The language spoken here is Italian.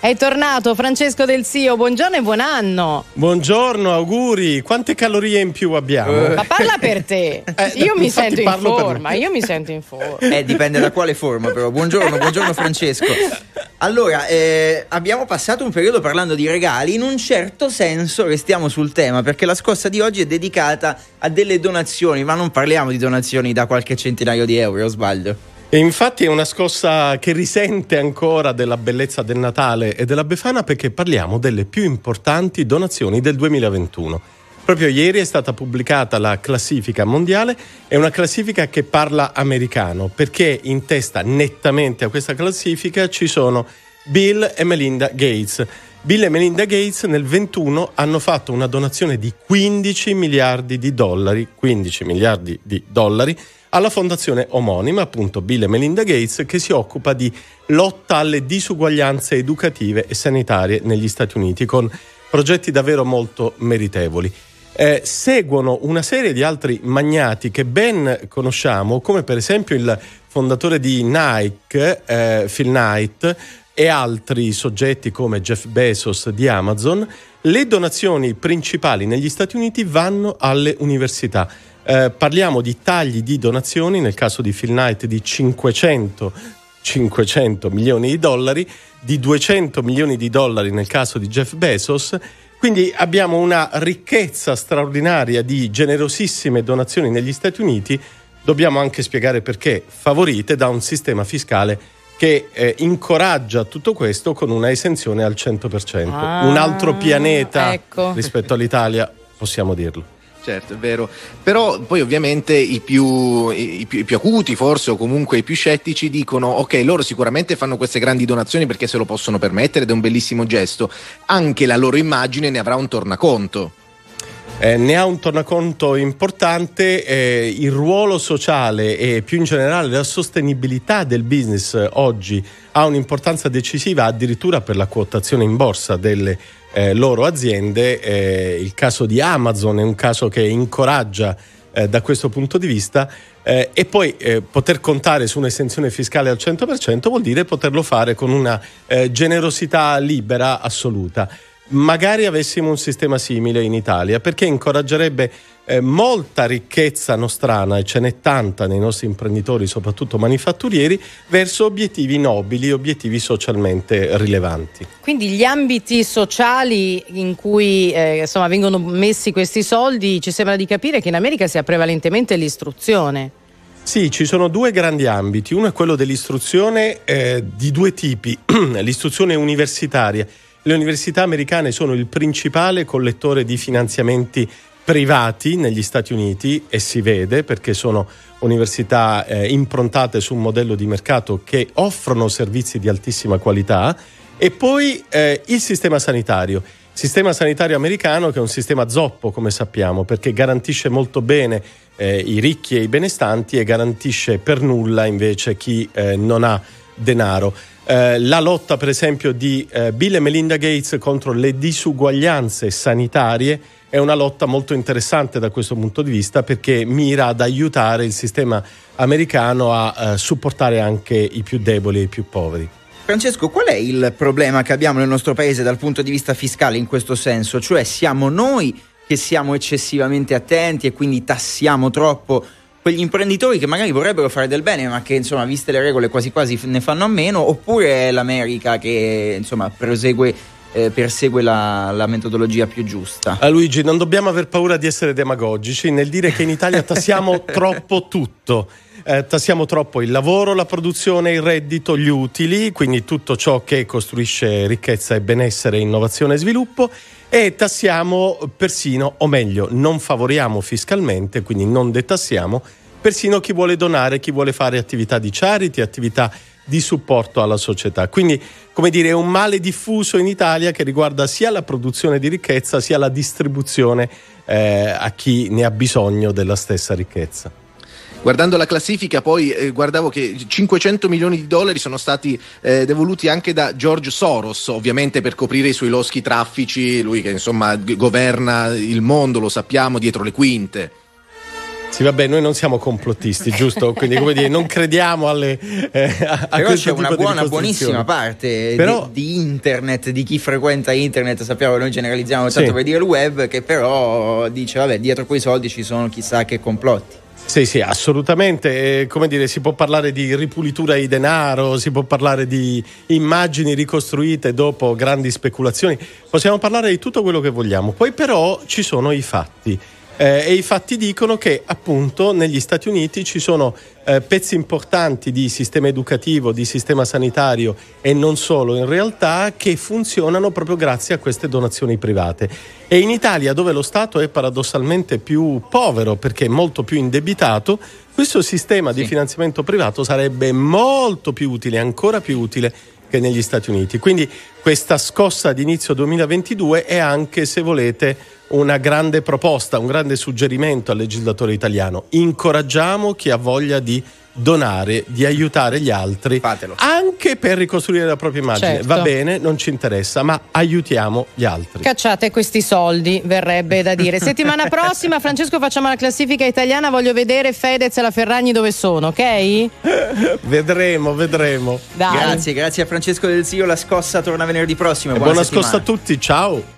È tornato Francesco Del Sio, buongiorno e buon anno. Buongiorno, auguri. Quante calorie in più abbiamo? Ma parla per te. Eh, io mi sento in forma, io mi sento in forma. Eh, dipende da quale forma però. Buongiorno, buongiorno Francesco. Allora, eh, abbiamo passato un periodo parlando di regali, in un certo senso restiamo sul tema perché la scorsa di oggi è dedicata a delle donazioni, ma non parliamo di donazioni da qualche centinaio di euro, o sbaglio? E infatti è una scossa che risente ancora della bellezza del Natale e della Befana perché parliamo delle più importanti donazioni del 2021. Proprio ieri è stata pubblicata la classifica mondiale, è una classifica che parla americano perché in testa nettamente a questa classifica ci sono Bill e Melinda Gates. Bill e Melinda Gates nel 21 hanno fatto una donazione di 15 miliardi di dollari, 15 miliardi di dollari alla fondazione omonima, appunto Bill e Melinda Gates, che si occupa di lotta alle disuguaglianze educative e sanitarie negli Stati Uniti, con progetti davvero molto meritevoli. Eh, seguono una serie di altri magnati che ben conosciamo, come per esempio il fondatore di Nike, eh, Phil Knight, e altri soggetti come Jeff Bezos di Amazon. Le donazioni principali negli Stati Uniti vanno alle università eh, parliamo di tagli di donazioni, nel caso di Phil Knight di 500, 500 milioni di dollari, di 200 milioni di dollari nel caso di Jeff Bezos. Quindi abbiamo una ricchezza straordinaria di generosissime donazioni negli Stati Uniti, dobbiamo anche spiegare perché, favorite da un sistema fiscale che eh, incoraggia tutto questo con una esenzione al 100%. Ah, un altro pianeta ecco. rispetto all'Italia, possiamo dirlo certo, è vero. Però poi ovviamente i più, i, più, i più, acuti forse o comunque i più scettici dicono ok, loro sicuramente fanno queste grandi donazioni perché se lo possono permettere ed è un bellissimo gesto, anche la loro immagine ne avrà un tornaconto. Eh, ne ha un tornaconto importante, eh, il ruolo sociale e più in generale la sostenibilità del business oggi ha un'importanza decisiva addirittura per la quotazione in borsa delle eh, loro aziende. Eh, il caso di Amazon è un caso che incoraggia eh, da questo punto di vista eh, e poi eh, poter contare su un'estensione fiscale al 100% vuol dire poterlo fare con una eh, generosità libera assoluta. Magari avessimo un sistema simile in Italia perché incoraggerebbe eh, molta ricchezza nostrana, e ce n'è tanta nei nostri imprenditori, soprattutto manifatturieri, verso obiettivi nobili, obiettivi socialmente rilevanti. Quindi gli ambiti sociali in cui eh, insomma, vengono messi questi soldi, ci sembra di capire che in America sia prevalentemente l'istruzione. Sì, ci sono due grandi ambiti. Uno è quello dell'istruzione eh, di due tipi, l'istruzione universitaria. Le università americane sono il principale collettore di finanziamenti privati negli Stati Uniti e si vede perché sono università eh, improntate su un modello di mercato che offrono servizi di altissima qualità e poi eh, il sistema sanitario. Sistema sanitario americano che è un sistema zoppo, come sappiamo, perché garantisce molto bene eh, i ricchi e i benestanti e garantisce per nulla invece chi eh, non ha denaro. Eh, la lotta, per esempio, di eh, Bill e Melinda Gates contro le disuguaglianze sanitarie è una lotta molto interessante da questo punto di vista perché mira ad aiutare il sistema americano a eh, supportare anche i più deboli e i più poveri. Francesco, qual è il problema che abbiamo nel nostro paese dal punto di vista fiscale in questo senso? Cioè siamo noi che siamo eccessivamente attenti e quindi tassiamo troppo quegli imprenditori che magari vorrebbero fare del bene ma che insomma viste le regole quasi quasi ne fanno a meno oppure l'America che insomma prosegue eh, persegue la, la, metodologia più giusta. Ah, Luigi, non dobbiamo aver paura di essere demagogici nel dire che in Italia tassiamo troppo tutto. Eh, tassiamo troppo il lavoro, la produzione, il reddito, gli utili, quindi tutto ciò che costruisce ricchezza e benessere, innovazione e sviluppo e tassiamo persino, o meglio, non favoriamo fiscalmente, quindi non detassiamo, persino chi vuole donare, chi vuole fare attività di charity, attività di supporto alla società. Quindi, come dire, è un male diffuso in Italia che riguarda sia la produzione di ricchezza sia la distribuzione eh, a chi ne ha bisogno della stessa ricchezza. Guardando la classifica poi eh, guardavo che 500 milioni di dollari sono stati eh, devoluti anche da George Soros, ovviamente per coprire i suoi loschi traffici, lui che insomma governa il mondo, lo sappiamo, dietro le quinte. Sì, vabbè, noi non siamo complottisti, giusto? Quindi, come dire, non crediamo alle. Eh, a, Però c'è una buona, buonissima parte però, di, di, internet, di chi frequenta internet. Sappiamo che noi generalizziamo tanto sì. per dire il web, che però dice, vabbè, dietro quei soldi ci sono chissà che complotti. Sì, sì, assolutamente. come dire, si può parlare di ripulitura di denaro, si può parlare di immagini ricostruite dopo grandi speculazioni, possiamo parlare di tutto quello che vogliamo. Poi però ci sono i fatti. Eh, e i fatti dicono che appunto negli Stati Uniti ci sono eh, pezzi importanti di sistema educativo, di sistema sanitario e non solo in realtà che funzionano proprio grazie a queste donazioni private. E in Italia dove lo Stato è paradossalmente più povero perché è molto più indebitato, questo sistema sì. di finanziamento privato sarebbe molto più utile, ancora più utile che negli Stati Uniti. Quindi questa scossa di inizio 2022 è anche, se volete, una grande proposta, un grande suggerimento al legislatore italiano. Incoraggiamo chi ha voglia di donare, di aiutare gli altri, Fatelo. anche per ricostruire la propria immagine. Certo. Va bene, non ci interessa, ma aiutiamo gli altri. Cacciate questi soldi, verrebbe da dire. Settimana prossima, Francesco, facciamo la classifica italiana. Voglio vedere Fedez e la Ferragni dove sono, ok? vedremo, vedremo. Dai. Grazie, grazie a Francesco Del Zio. La scossa torna venerdì prossimo. Buona, buona scossa a tutti, ciao.